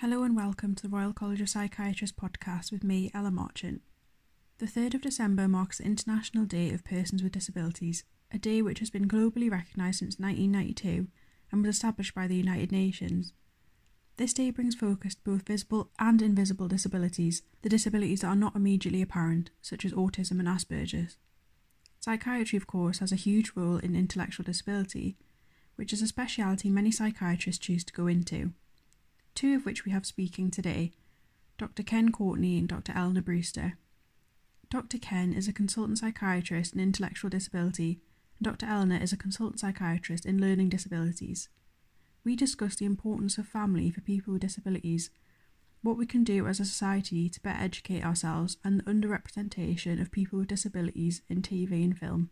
Hello and welcome to the Royal College of Psychiatrists podcast with me, Ella Marchant. The 3rd of December marks the International Day of Persons with Disabilities, a day which has been globally recognised since 1992 and was established by the United Nations. This day brings focus to both visible and invisible disabilities, the disabilities that are not immediately apparent, such as autism and Asperger's. Psychiatry, of course, has a huge role in intellectual disability, which is a speciality many psychiatrists choose to go into, two of which we have speaking today Dr. Ken Courtenay and Dr. Eleanor Brewster. Dr. Ken is a consultant psychiatrist in intellectual disability, and Dr. Eleanor is a consultant psychiatrist in learning disabilities. We discuss the importance of family for people with disabilities, what we can do as a society to better educate ourselves, and the underrepresentation of people with disabilities in TV and film.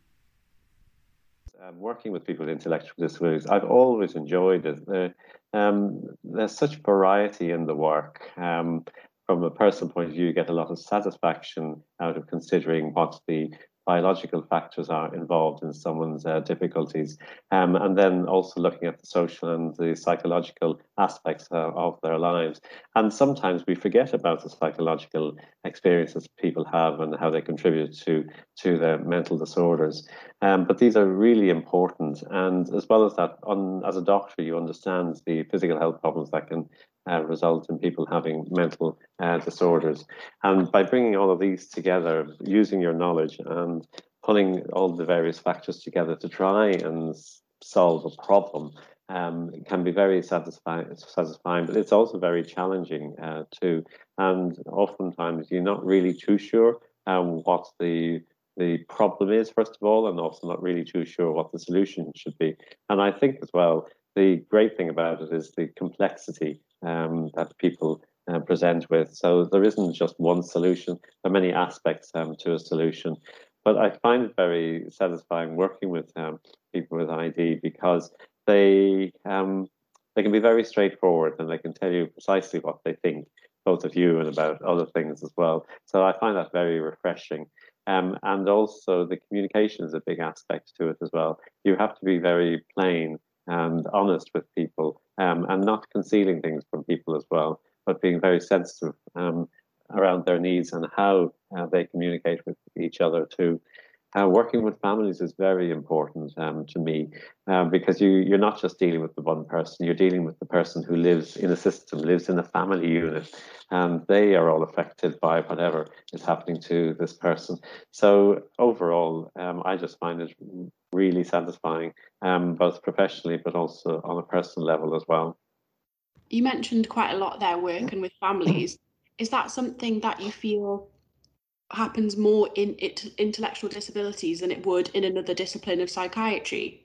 Um, working with people with intellectual disabilities, I've always enjoyed it. Um, there's such variety in the work. Um, from a personal point of view, you get a lot of satisfaction out of considering what the biological factors are involved in someone's uh, difficulties, um, and then also looking at the social and the psychological aspects uh, of their lives. And sometimes we forget about the psychological experiences people have and how they contribute to to their mental disorders. Um, but these are really important, and as well as that, on, as a doctor, you understand the physical health problems that can uh, result in people having mental uh, disorders. And by bringing all of these together, using your knowledge and pulling all the various factors together to try and solve a problem um, can be very satisfying, satisfying, but it's also very challenging uh, too. And oftentimes you're not really too sure um, what the the problem is, first of all, and also not really too sure what the solution should be. And I think as well, the great thing about it is the complexity um, that people uh, present with. So there isn't just one solution. There are many aspects um, to a solution. But I find it very satisfying working with um, people with ID because they um, they can be very straightforward and they can tell you precisely what they think, both of you and about other things as well. So I find that very refreshing. Um, and also the communication is a big aspect to it as well. You have to be very plain and honest with people um, and not concealing things from people as well, but being very sensitive um, around their needs and how uh, they communicate with each other too. Uh, working with families is very important um, to me uh, because you, you're not just dealing with the one person, you're dealing with the person who lives in a system, lives in a family unit, and they are all affected by whatever is happening to this person. So, overall, um, I just find it really satisfying, um, both professionally but also on a personal level as well. You mentioned quite a lot there working with families. Is that something that you feel happens more in it, intellectual disabilities than it would in another discipline of psychiatry?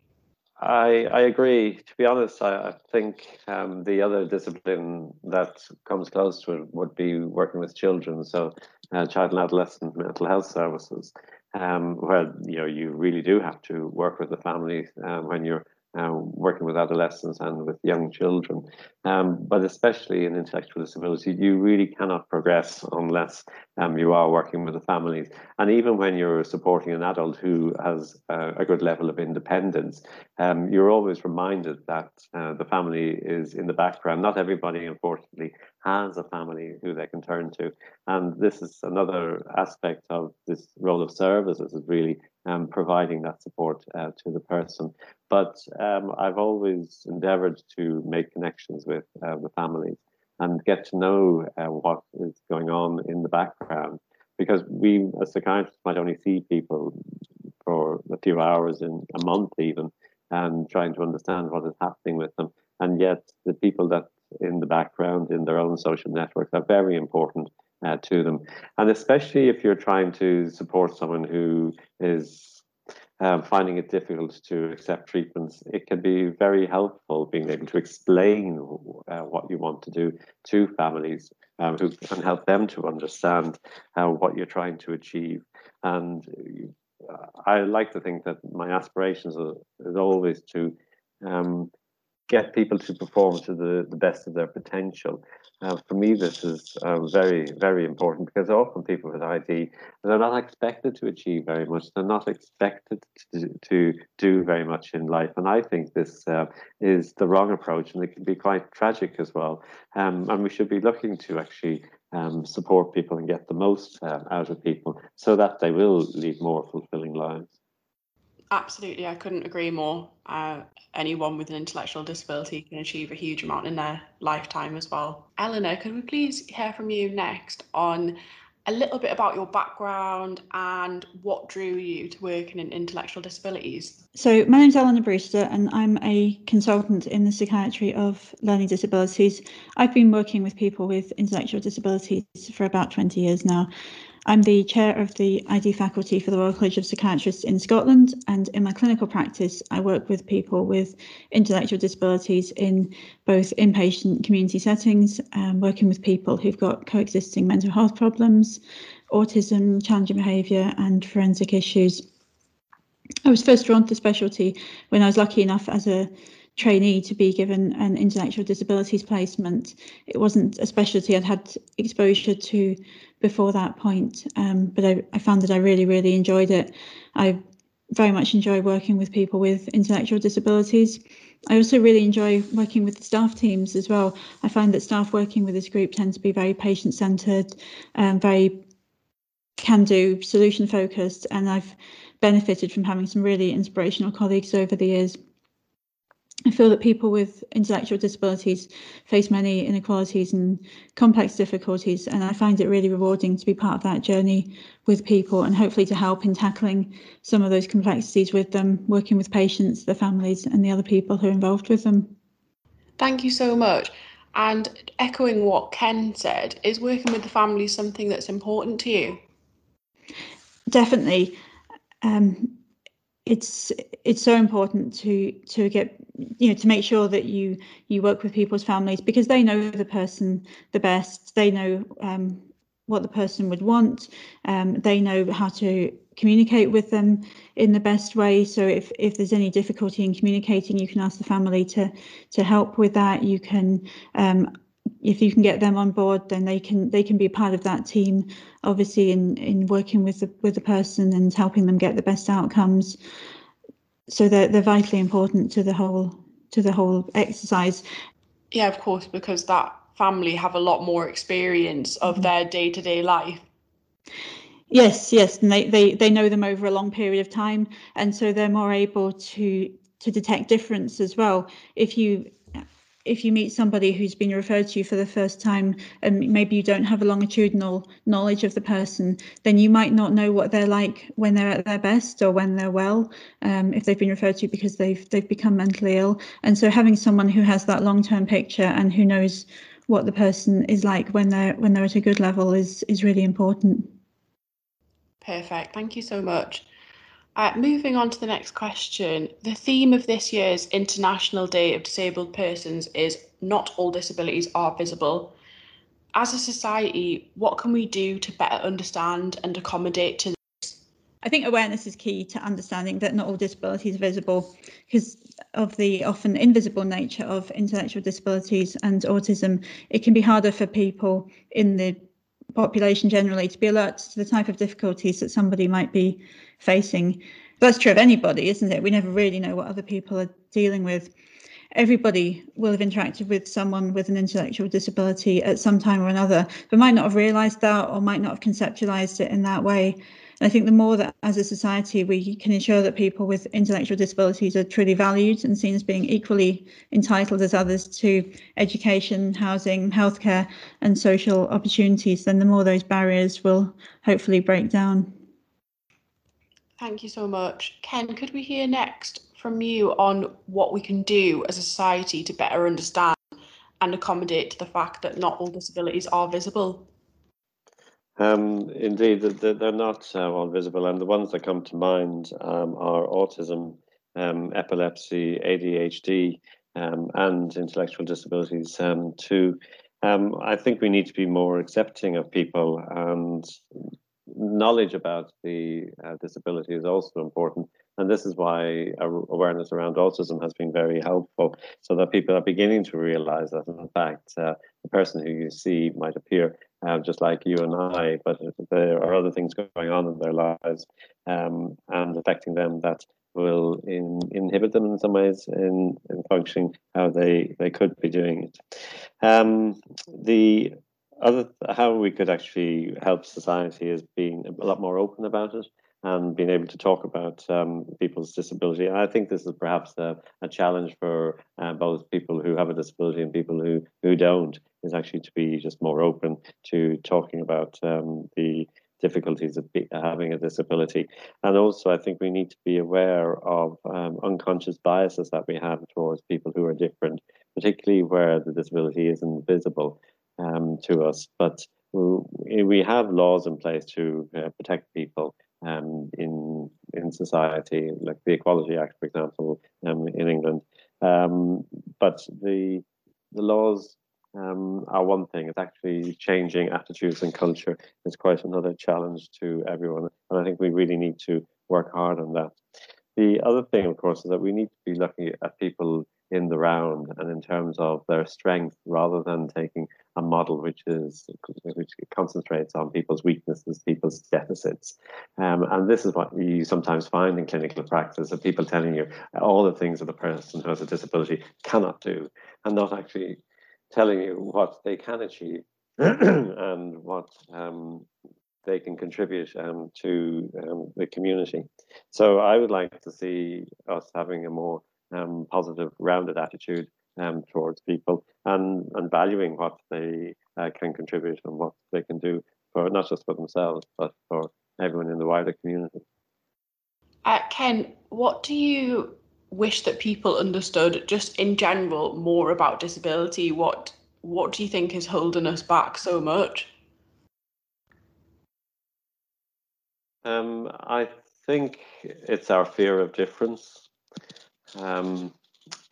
I, I agree. To be honest, I, I think um, the other discipline that comes close to it would be working with children. So, uh, child and adolescent mental health services um, where you know you really do have to work with the family um, when you're uh, working with adolescents and with young children. Um, but especially in intellectual disability, you really cannot progress unless um, you are working with the families. And even when you're supporting an adult who has uh, a good level of independence, um, you're always reminded that uh, the family is in the background. Not everybody, unfortunately, has a family who they can turn to. And this is another aspect of this role of services is really um, providing that support uh, to the person. But um, I've always endeavored to make connections with uh, the families and get to know uh, what is going on in the background. Because we, as psychiatrists, might only see people for a few hours in a month, even, and trying to understand what is happening with them. And yet, the people that in the background in their own social networks are very important uh, to them. And especially if you're trying to support someone who is um, finding it difficult to accept treatments, it can be very helpful being able to explain uh, what you want to do to families um, who can help them to understand uh, what you're trying to achieve. And uh, I like to think that my aspirations are, is always to um, get people to perform to the, the best of their potential. Uh, for me, this is uh, very, very important because often people with ID, they're not expected to achieve very much. They're not expected to, to do very much in life. And I think this uh, is the wrong approach and it can be quite tragic as well. Um, and we should be looking to actually um, support people and get the most uh, out of people so that they will lead more fulfilling lives. Absolutely, I couldn't agree more. Uh, anyone with an intellectual disability can achieve a huge amount in their lifetime as well. Eleanor, could we please hear from you next on a little bit about your background and what drew you to working in intellectual disabilities? So, my name's Eleanor Brewster, and I'm a consultant in the psychiatry of learning disabilities. I've been working with people with intellectual disabilities for about 20 years now. I'm the chair of the ID faculty for the Royal College of Psychiatrists in Scotland, and in my clinical practice, I work with people with intellectual disabilities in both inpatient community settings, um, working with people who've got coexisting mental health problems, autism, challenging behaviour, and forensic issues. I was first drawn to the specialty when I was lucky enough as a trainee to be given an intellectual disabilities placement. It wasn't a specialty I'd had exposure to before that point, um, but I, I, found that I really, really enjoyed it. I very much enjoy working with people with intellectual disabilities. I also really enjoy working with the staff teams as well. I find that staff working with this group tend to be very patient centred, um, very can do, solution focused, and I've benefited from having some really inspirational colleagues over the years. I feel that people with intellectual disabilities face many inequalities and complex difficulties, and I find it really rewarding to be part of that journey with people and hopefully to help in tackling some of those complexities with them, working with patients, their families, and the other people who are involved with them. Thank you so much. And echoing what Ken said, is working with the family something that's important to you? Definitely. Um, it's it's so important to to get you know to make sure that you you work with people's families because they know the person the best. They know um, what the person would want. Um, they know how to communicate with them in the best way. So if if there's any difficulty in communicating you can ask the family to to help with that. You can um, if you can get them on board then they can they can be part of that team obviously in in working with the with the person and helping them get the best outcomes. So they're, they're vitally important to the whole to the whole exercise. Yeah of course because that family have a lot more experience of mm-hmm. their day-to-day life. Yes yes and they, they they know them over a long period of time and so they're more able to to detect difference as well. If you if you meet somebody who's been referred to you for the first time and maybe you don't have a longitudinal knowledge of the person, then you might not know what they're like when they're at their best or when they're well, um, if they've been referred to because they've they've become mentally ill. And so having someone who has that long-term picture and who knows what the person is like when they're when they're at a good level is is really important. Perfect. Thank you so much. Uh, moving on to the next question. The theme of this year's International Day of Disabled Persons is Not All Disabilities Are Visible. As a society, what can we do to better understand and accommodate to this? I think awareness is key to understanding that not all disabilities are visible because of the often invisible nature of intellectual disabilities and autism. It can be harder for people in the population generally to be alert to the type of difficulties that somebody might be facing. That's true of anybody, isn't it? We never really know what other people are dealing with. Everybody will have interacted with someone with an intellectual disability at some time or another, but might not have realised that or might not have conceptualised it in that way. And I think the more that as a society we can ensure that people with intellectual disabilities are truly valued and seen as being equally entitled as others to education, housing, healthcare, and social opportunities, then the more those barriers will hopefully break down. Thank you so much. Ken, could we hear next from you on what we can do as a society to better understand and accommodate the fact that not all disabilities are visible? Um, indeed, they're not uh, all visible, and the ones that come to mind um, are autism, um, epilepsy, ADHD, um, and intellectual disabilities um, too. Um, I think we need to be more accepting of people and knowledge about the uh, disability is also important. And this is why awareness around autism has been very helpful, so that people are beginning to realize that, in fact, uh, the person who you see might appear uh, just like you and I, but there are other things going on in their lives um, and affecting them that will in, inhibit them in some ways in, in functioning how they, they could be doing it. Um, the other how we could actually help society is being a lot more open about it and being able to talk about um, people's disability. And I think this is perhaps a, a challenge for uh, both people who have a disability and people who who don't. Is actually to be just more open to talking about um, the difficulties of be, having a disability. And also, I think we need to be aware of um, unconscious biases that we have towards people who are different, particularly where the disability isn't visible um, to us. But we have laws in place to uh, protect people um, in in society, like the Equality Act, for example, um, in England. Um, but the the laws um, are one thing. It's actually changing attitudes and culture is quite another challenge to everyone, and I think we really need to work hard on that. The other thing, of course, is that we need to be looking at people in the round and in terms of their strength rather than taking a model which is which concentrates on people's weaknesses, people's deficits. Um, and this is what you sometimes find in clinical practice of people telling you all the things that a person who has a disability cannot do and not actually telling you what they can achieve and what um, they can contribute um, to um, the community. So I would like to see us having a more um, positive, rounded attitude um, towards people and, and valuing what they uh, can contribute and what they can do for not just for themselves, but for everyone in the wider community. Uh, Ken, what do you wish that people understood just in general more about disability? What what do you think is holding us back so much? Um, I think it's our fear of difference. Um,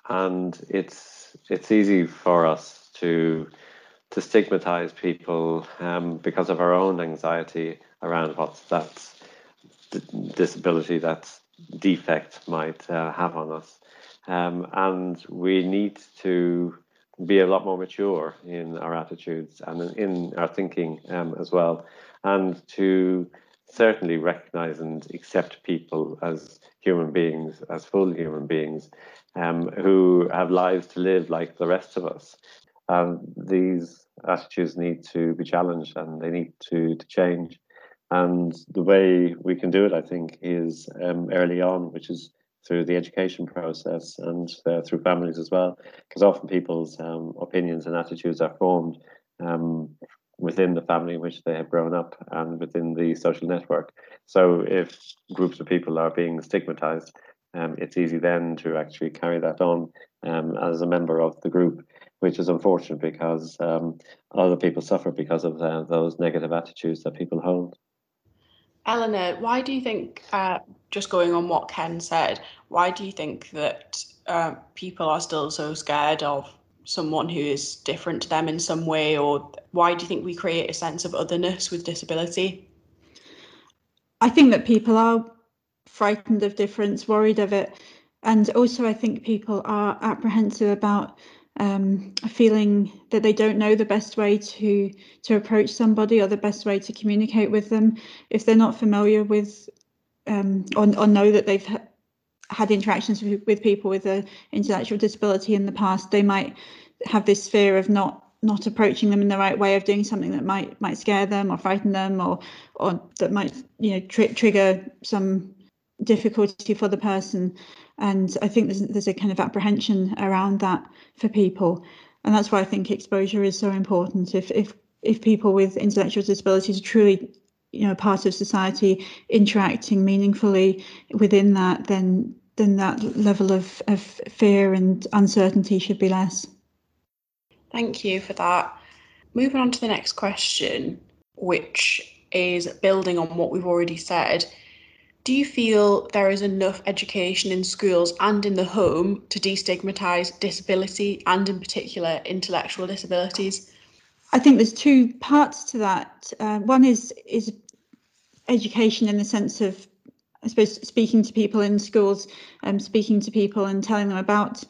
and it's it's easy for us to to stigmatize people um, because of our own anxiety around what that disability, that defect might uh, have on us. Um, and we need to be a lot more mature in our attitudes and in our thinking um, as well, and to certainly recognize and accept people as human beings, as full human beings, um, who have lives to live like the rest of us. And these attitudes need to be challenged and they need to, to change. And the way we can do it, I think, is um, early on, which is through the education process and uh, through families as well, because often people's um, opinions and attitudes are formed um, within the family in which they have grown up and within the social network. So if groups of people are being stigmatized, um, it's easy then to actually carry that on um, as a member of the group, which is unfortunate because um, other people suffer because of uh, those negative attitudes that people hold. Eleanor, why do you think, uh, just going on what Ken said, why do you think that uh, people are still so scared of someone who is different to them in some way, or why do you think we create a sense of otherness with disability? I think that people are frightened of difference, worried of it. And also, I think people are apprehensive about um, feeling that they don't know the best way to to approach somebody or the best way to communicate with them if they're not familiar with um, or, or know that they've ha- had interactions with, with people with an intellectual disability in the past. They might have this fear of not not approaching them in the right way of doing something that might might scare them or frighten them or or that might you know tr- trigger some difficulty for the person. And i think there's, there's a kind of apprehension around that for people. And that's why i think exposure is so important. If if if people with intellectual disabilities are truly you know part of society interacting meaningfully within that then then that level of, of fear and uncertainty should be less. Thank you for that. Moving on to the next question which is building on what we've already said do you feel there is enough education in schools and in the home to destigmatise disability and, in particular, intellectual disabilities? I think there's two parts to that. Uh, one is is education in the sense of I suppose speaking to people in schools, um, speaking to people and telling them about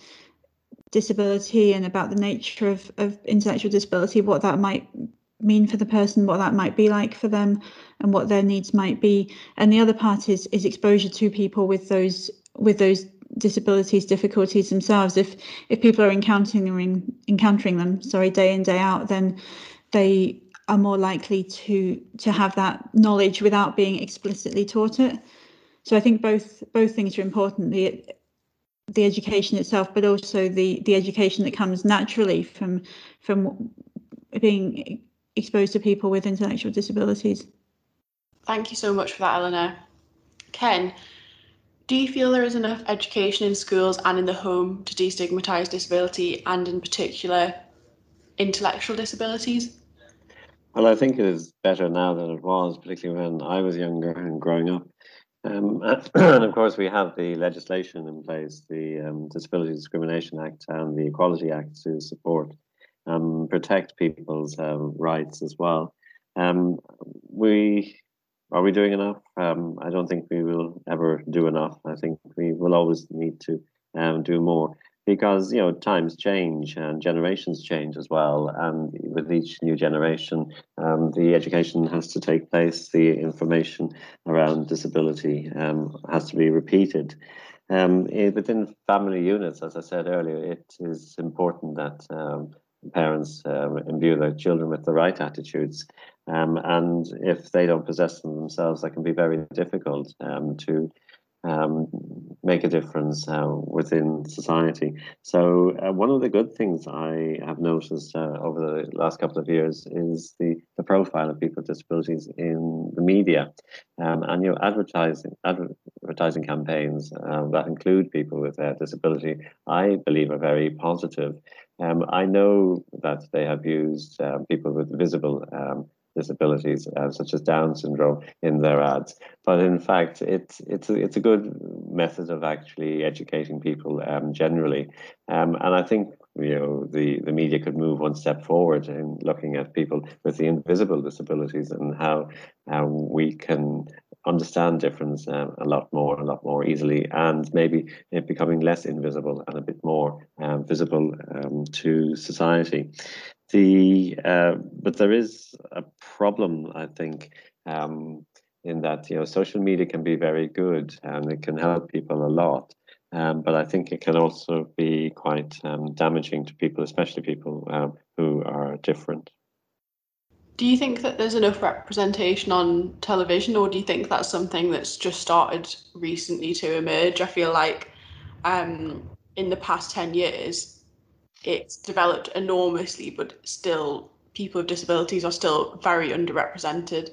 disability and about the nature of, of intellectual disability, what that might mean for the person, what that might be like for them, and what their needs might be. And the other part is is exposure to people with those with those disabilities, difficulties themselves. If if people are encountering encountering them, sorry, day in day out, then they are more likely to to have that knowledge without being explicitly taught it. So I think both both things are important. The the education itself, but also the the education that comes naturally from from being exposed to people with intellectual disabilities. Thank you so much for that, Eleanor. Ken, do you feel there is enough education in schools and in the home to destigmatise disability and, in particular, intellectual disabilities? Well, I think it is better now than it was, particularly when I was younger and growing up. Um, and of course, we have the legislation in place, the um, Disability Discrimination Act and the Equality Act to support um, protect people's um, rights as well. Um, we are we doing enough? Um, I don't think we will ever do enough. I think we will always need to um, do more because you know times change and generations change as well. And with each new generation, um, the education has to take place. The information around disability has to be repeated. Um, within family units, as I said earlier, it is important that parents um, imbue their children with the right attitudes. Um, and if they don't possess them themselves, that can be very difficult um, to um, make a difference uh, within society. So, uh, one of the good things I have noticed uh, over the last couple of years is the, the profile of people with disabilities in the media. Um, and you know, advertising advertising campaigns uh, that include people with uh, disability, I believe, are very positive. Um, I know that they have used uh, people with visible um, disabilities, uh, such as Down syndrome, in their ads. But in fact, it's it's a, it's a good method of actually educating people um, generally. Um, and I think you know the the media could move one step forward in looking at people with the invisible disabilities and how how we can understand difference um, a lot more, a lot more easily, and maybe it becoming less invisible and a bit more um, visible um, to society. The uh, but there is a problem, I think, um, in that you know social media can be very good and it can help people a lot, um, but I think it can also be quite um, damaging to people, especially people um, who are different. Do you think that there's enough representation on television, or do you think that's something that's just started recently to emerge? I feel like um, in the past 10 years, it's developed enormously, but still people with disabilities are still very underrepresented.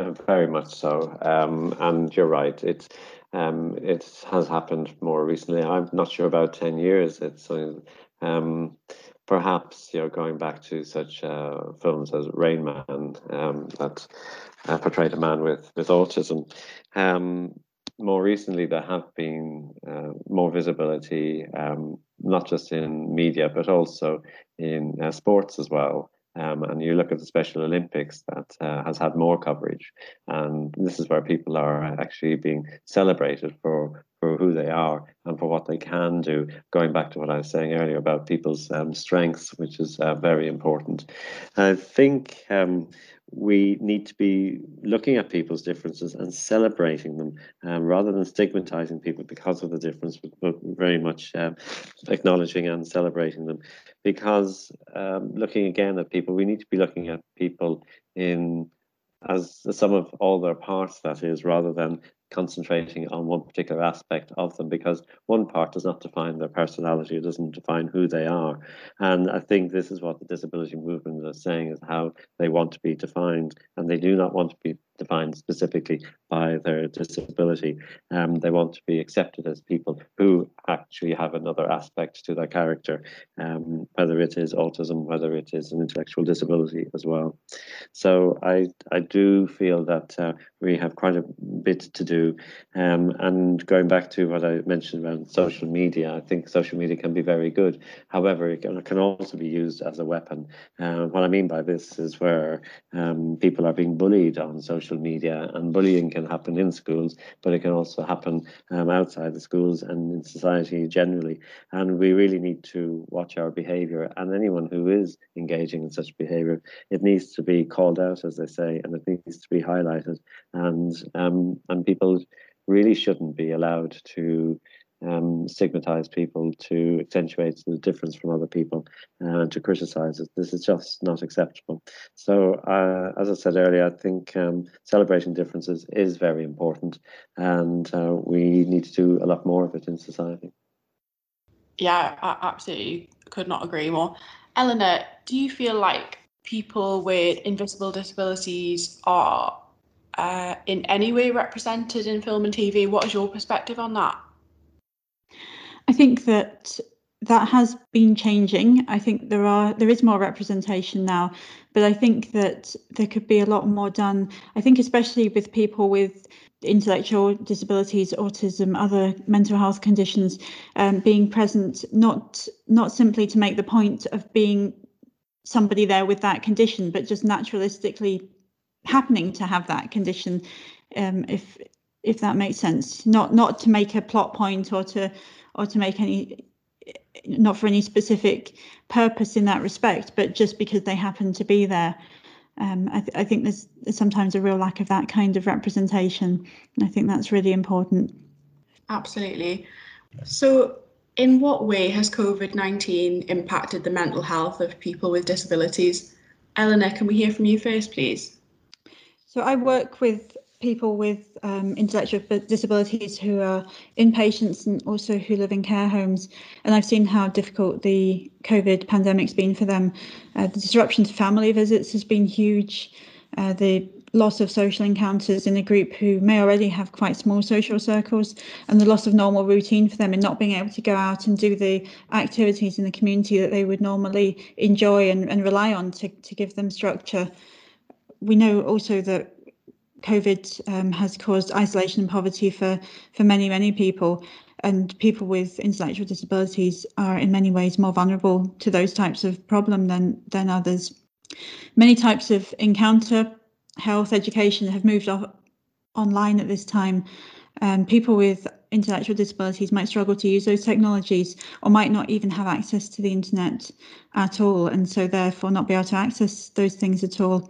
Uh, very much so, um, and you're right. It's um, it has happened more recently. I'm not sure about ten years. It's uh, um, perhaps you know going back to such uh, films as Rain Man um, that uh, portrayed a man with with autism. Um, more recently, there have been uh, more visibility, um, not just in media, but also in uh, sports as well. Um, and you look at the Special Olympics that uh, has had more coverage, and this is where people are actually being celebrated for who they are and for what they can do. Going back to what I was saying earlier about people's um, strengths, which is uh, very important. I think um, we need to be looking at people's differences and celebrating them um, rather than stigmatizing people because of the difference, but very much um, acknowledging and celebrating them. Because um, looking again at people, we need to be looking at people in as the sum of all their parts, that is, rather than concentrating on one particular aspect of them because one part does not define their personality, it doesn't define who they are. And I think this is what the disability movement is saying is how they want to be defined, and they do not want to be defined specifically by their disability. Um, they want to be accepted as people who actually have another aspect to their character, um, whether it is autism, whether it is an intellectual disability as well. So I I do feel that uh, we have quite a bit to do. Um, and going back to what I mentioned around social media, I think social media can be very good. However, it can, it can also be used as a weapon. Uh, what I mean by this is where um, people are being bullied on social social media, and bullying can happen in schools, but it can also happen um, outside the schools and in society generally. And we really need to watch our behaviour. And anyone who is engaging in such behaviour, it needs to be called out, as they say, and it needs to be highlighted. And um, and people really shouldn't be allowed to um, stigmatize people, to accentuate the difference from other people, uh, and to criticize it. This is just not acceptable. So, uh, as I said earlier, I think um, celebrating differences is very important, and uh, we need to do a lot more of it in society. Yeah, I absolutely could not agree more. Eleanor, do you feel like people with invisible disabilities are uh, in any way represented in film and TV? What is your perspective on that? I think that that has been changing. I think there are there is more representation now, but I think that there could be a lot more done. I think especially with people with intellectual disabilities, autism, other mental health conditions, um, being present not not simply to make the point of being somebody there with that condition, but just naturalistically happening to have that condition. Um, if if that makes sense, not not to make a plot point or to or to make any not for any specific purpose in that respect, but just because they happen to be there. Um, I, th- I, think there's, there's, sometimes a real lack of that kind of representation. And I think that's really important. Absolutely. So, in what way has COVID 19 impacted the mental health of people with disabilities? Eleanor, can we hear from you first, please? So, I work with people with um, intellectual disabilities who are inpatients and also who live in care homes. And I've seen how difficult the COVID pandemic's been for them. Uh, the disruption to family visits has been huge. Uh, the loss of social encounters in a group who may already have quite small social circles and the loss of normal routine for them in not being able to go out and do the activities in the community that they would normally enjoy and, and rely on to, to give them structure. We know also that COVID um, has caused isolation and poverty for, for many, many people. And people with intellectual disabilities are in many ways more vulnerable to those types of problem than, than others. Many types of encounter, health, education have moved off online at this time. Um, people with intellectual disabilities might struggle to use those technologies or might not even have access to the internet at all, and so therefore not be able to access those things at all.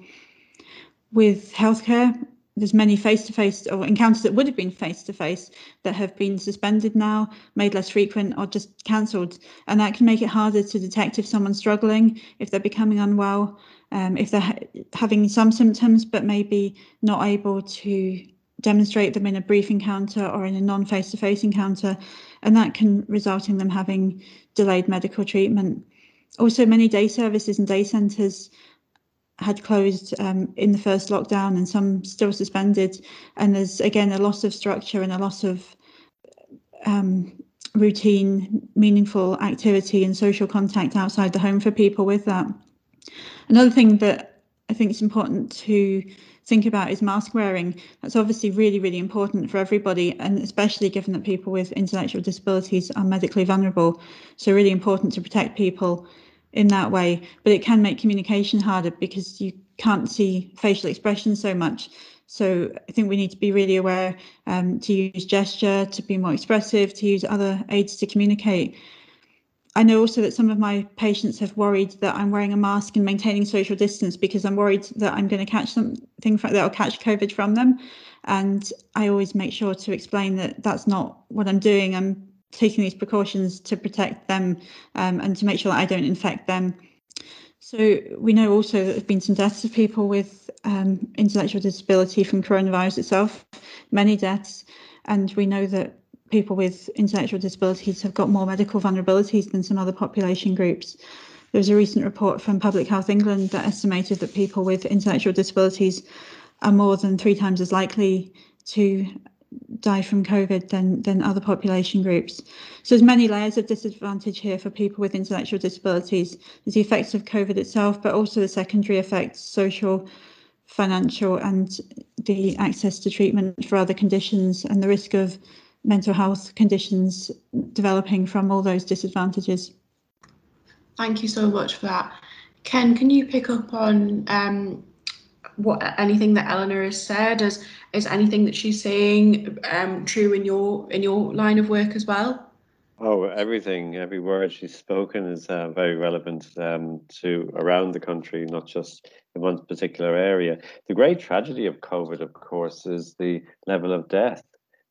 With healthcare, there's many face-to-face or encounters that would have been face-to-face that have been suspended now, made less frequent, or just cancelled, and that can make it harder to detect if someone's struggling, if they're becoming unwell, um, if they're ha- having some symptoms but maybe not able to demonstrate them in a brief encounter or in a non-face-to-face encounter, and that can result in them having delayed medical treatment. Also, many day services and day centres had closed um, in the first lockdown and some still suspended. And there's again a loss of structure and a loss of um, routine, meaningful activity and social contact outside the home for people with that. Another thing that I think is important to think about is mask wearing. That's obviously really, really important for everybody, and especially given that people with intellectual disabilities are medically vulnerable. So, really important to protect people in that way. But it can make communication harder because you can't see facial expression so much. So I think we need to be really aware um, to use gesture, to be more expressive, to use other aids to communicate. I know also that some of my patients have worried that I'm wearing a mask and maintaining social distance because I'm worried that I'm going to catch something that i'll catch COVID from them. And I always make sure to explain that that's not what I'm doing. I'm taking these precautions to protect them um, and to make sure that I don't infect them. So we know also that there have been some deaths of people with um, intellectual disability from coronavirus itself, many deaths, and we know that people with intellectual disabilities have got more medical vulnerabilities than some other population groups. There was a recent report from Public Health England that estimated that people with intellectual disabilities are more than three times as likely to die from COVID than than other population groups. So there's many layers of disadvantage here for people with intellectual disabilities. There's the effects of COVID itself, but also the secondary effects, social, financial, and the access to treatment for other conditions and the risk of mental health conditions developing from all those disadvantages. Thank you so much for that. Ken, can you pick up on um, what anything that Eleanor has said? Is is anything that she's saying um, true in your in your line of work as well? Oh, everything, every word she's spoken is uh, very relevant um, to around the country, not just in one particular area. The great tragedy of COVID, of course, is the level of death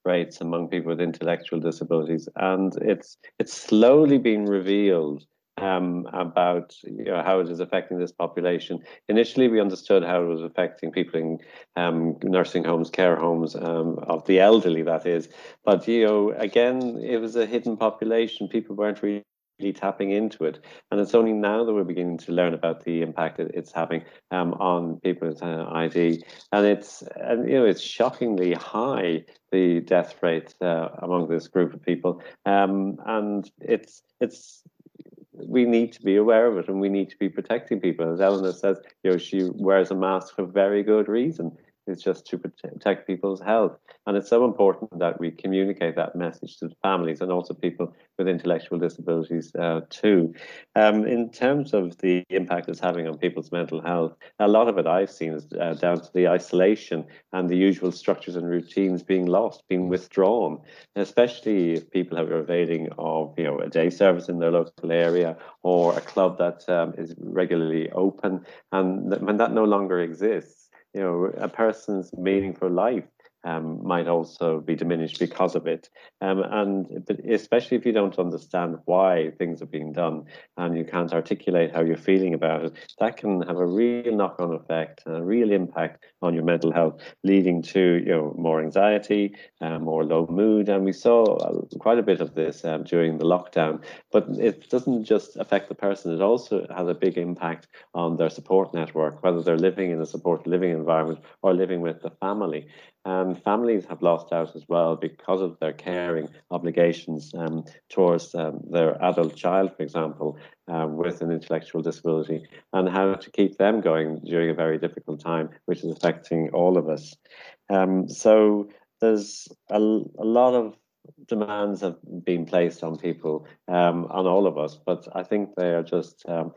rates among people with intellectual disabilities, and it's it's slowly being revealed um, about you know, how it is affecting this population. Initially, we understood how it was affecting people in um, nursing homes, care homes um, of the elderly, that is. But you know, again, it was a hidden population. People weren't really tapping into it. And it's only now that we're beginning to learn about the impact that it's having um, on people with uh, ID. And it's and, you know it's shockingly high the death rate uh, among this group of people. Um, and it's it's we need to be aware of it and we need to be protecting people. As Eleanor says, you know, she wears a mask for very good reason. It's just to protect people's health. And it's so important that we communicate that message to the families and also people with intellectual disabilities uh, too. Um, in terms of the impact it's having on people's mental health, a lot of it I've seen is uh, down to the isolation and the usual structures and routines being lost, being withdrawn, especially if people are evading of you know a day service in their local area or a club that um, is regularly open, and when that no longer exists you know, a person's meaning for life um, might also be diminished because of it. Um, and especially if you don't understand why things are being done and you can't articulate how you're feeling about it, that can have a real knock-on effect and a real impact on your mental health, leading to you know more anxiety, uh, more low mood. And we saw uh, quite a bit of this um, during the lockdown. But it doesn't just affect the person; it also has a big impact on their support network, whether they're living in a supported living environment or living with the family. And families have lost out as well because of their caring obligations um, towards um, their adult child, for example, um, with an intellectual disability, and how to keep them going during a very difficult time, which is affecting all of us. Um, so there's a, a lot of demands have been placed on people, um, on all of us, but I think they are just um,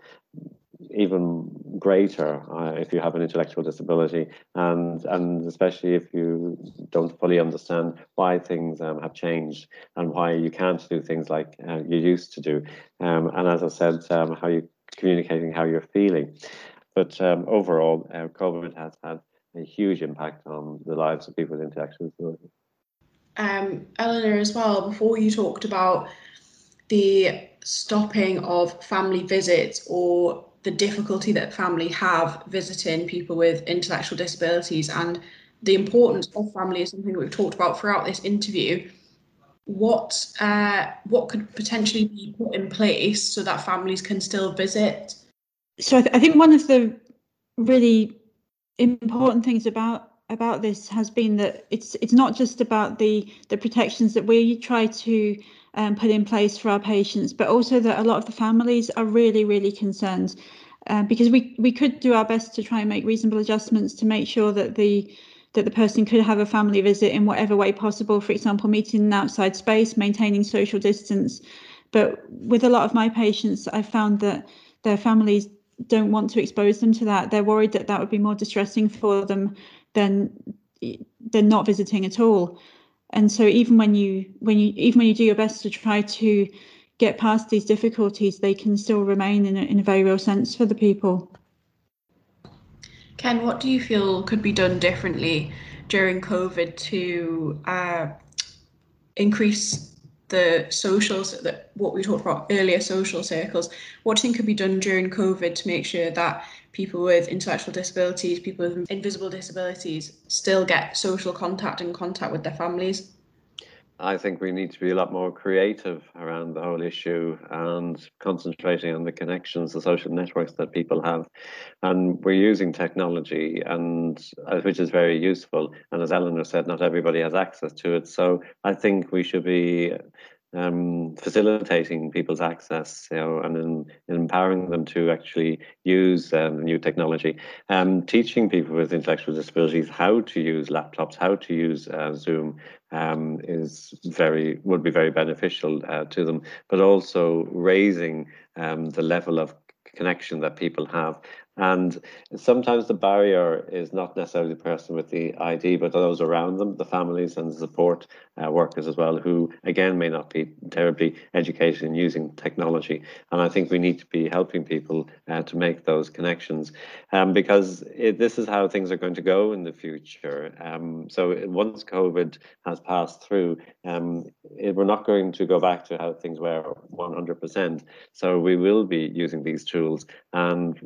even greater uh, if you have an intellectual disability, and and especially if you don't fully understand why things um, have changed and why you can't do things like uh, you used to do. Um, and as I said, um, how you communicating how you're feeling. But um, overall, uh, COVID has had a huge impact on the lives of people with intellectual disabilities. Um, Eleanor, as well, before you talked about the stopping of family visits or the difficulty that family have visiting people with intellectual disabilities and the importance of family is something we've talked about throughout this interview. What uh, what could potentially be put in place so that families can still visit? So I, th- I think one of the really important things about about this has been that it's it's not just about the the protections that we try to um, put in place for our patients, but also that a lot of the families are really, really concerned uh, because we, we could do our best to try and make reasonable adjustments to make sure that the that the person could have a family visit in whatever way possible, for example, meeting in outside space, maintaining social distance. But with a lot of my patients, I've found that their families don't want to expose them to that. They're worried that that would be more distressing for them than than not visiting at all and so even when you when you even when you do your best to try to get past these difficulties they can still remain in a, in a very real sense for the people. Ken what do you feel could be done differently during covid to uh, increase the socials that what we talked about earlier social circles? What do you think could be done during covid to make sure that people with intellectual disabilities, people with invisible disabilities still get social contact and contact with their families? I think we need to be a lot more creative around the whole issue and concentrating on the connections, the social networks that people have. And we're using technology, and uh, which is very useful. And as Eleanor said, not everybody has access to it. So I think we should be um, facilitating people's access, you know, and in, empowering them to actually use um, new technology, um, teaching people with intellectual disabilities how to use laptops, how to use uh, Zoom, um, is very would be very beneficial uh, to them. But also raising um, the level of connection that people have And sometimes the barrier is not necessarily the person with the ID, but those around them, the families and the support uh, workers as well, who again may not be terribly educated in using technology. And I think we need to be helping people uh, to make those connections um, because it, this is how things are going to go in the future. Um, so once COVID has passed through, um, it, we're not going to go back to how things were 100%. So we will be using these tools and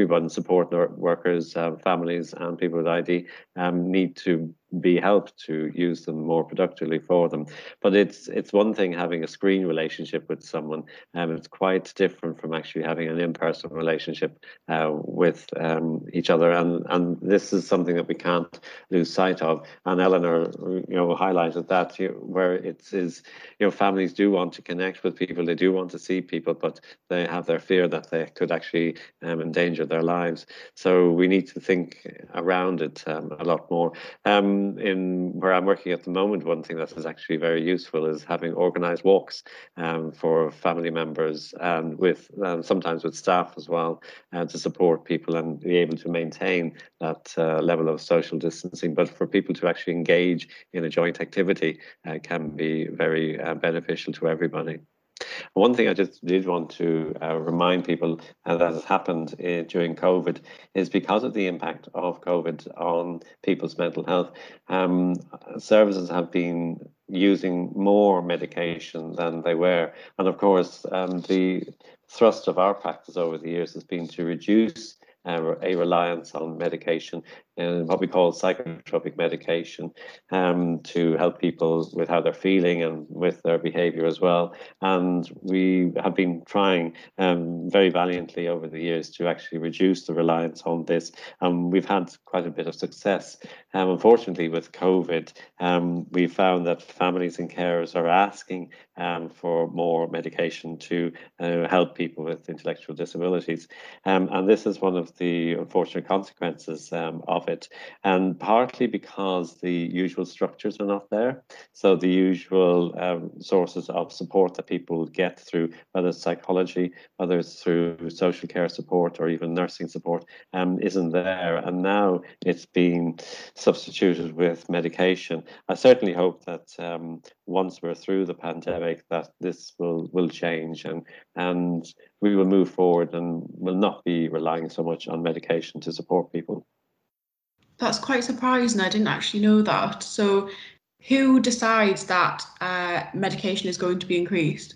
everyone, support workers, uh, families and people with ID um, need to be helped to use them more productively for them. But it's it's one thing having a screen relationship with someone, and um, it's quite different from actually having an in-person relationship uh, with um, each other. And and this is something that we can't lose sight of. And Eleanor, you know, highlighted that where it is, you know, families do want to connect with people, they do want to see people, but they have their fear that they could actually um, endanger their lives. So we need to think around it um, a lot more. Um, in where I'm working at the moment, one thing that is actually very useful is having organised walks um, for family members and with um, sometimes with staff as well uh, to support people and be able to maintain that uh, level of social distancing. But for people to actually engage in a joint activity uh, can be very uh, beneficial to everybody. One thing I just did want to uh, remind people uh, that has happened uh, during COVID is because of the impact of COVID on people's mental health, um, services have been using more medication than they were. And of course, um, the thrust of our practice over the years has been to reduce uh, a reliance on medication and what we call psychotropic medication um, to help people with how they're feeling and with their behavior as well. And we have been trying um, very valiantly over the years to actually reduce the reliance on this. And we've had quite a bit of success. Um, unfortunately, with COVID, um, we found that families and carers are asking um, for more medication to uh, help people with intellectual disabilities. Um, and this is one of the unfortunate consequences of it, and partly because the usual structures are not there. So the usual um, sources of support that people get through, whether it's psychology, whether it's through social care support or even nursing support, um, isn't there. And now it's being substituted with medication. I certainly hope that um, once we're through the pandemic, that this will will change and and we will move forward and will not be relying so much on medication to support people. That's quite surprising. I didn't actually know that. So, who decides that uh, medication is going to be increased?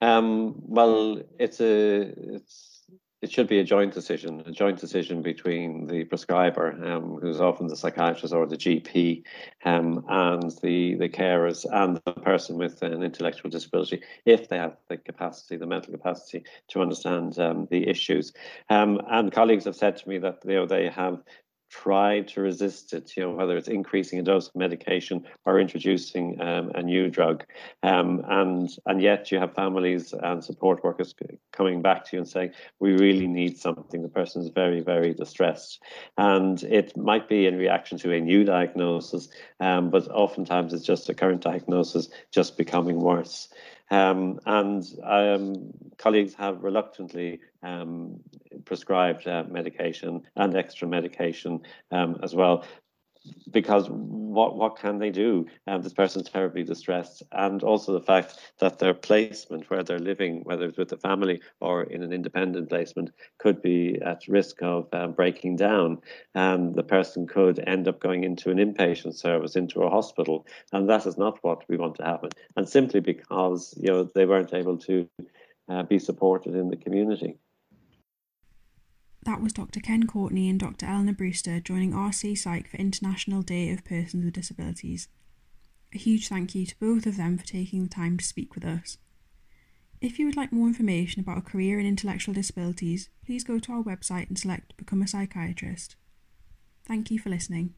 Um, well, it's a it's it should be a joint decision, a joint decision between the prescriber, um, who's often the psychiatrist or the GP, um, and the the carers and the person with an intellectual disability, if they have the capacity, the mental capacity to understand um, the issues. Um, and colleagues have said to me that you know they have try to resist it, you know, whether it's increasing a dose of medication or introducing um, a new drug. Um, and, and yet you have families and support workers coming back to you and saying, we really need something. The person is very, very distressed. And it might be in reaction to a new diagnosis, um, but oftentimes it's just a current diagnosis just becoming worse. Um, and um, colleagues have reluctantly um, prescribed uh, medication and extra medication um, as well because what what can they do? Um, this person's terribly distressed, and also the fact that their placement where they're living, whether it's with the family or in an independent placement, could be at risk of um, breaking down, and the person could end up going into an inpatient service, into a hospital, and that is not what we want to happen. And simply because you know they weren't able to uh, be supported in the community. That was Dr. Ken Courtenay and Dr. Eleanor Brewster joining RC Psych for International Day of Persons with Disabilities. A huge thank you to both of them for taking the time to speak with us. If you would like more information about a career in intellectual disabilities, please go to our website and select Become a Psychiatrist. Thank you for listening.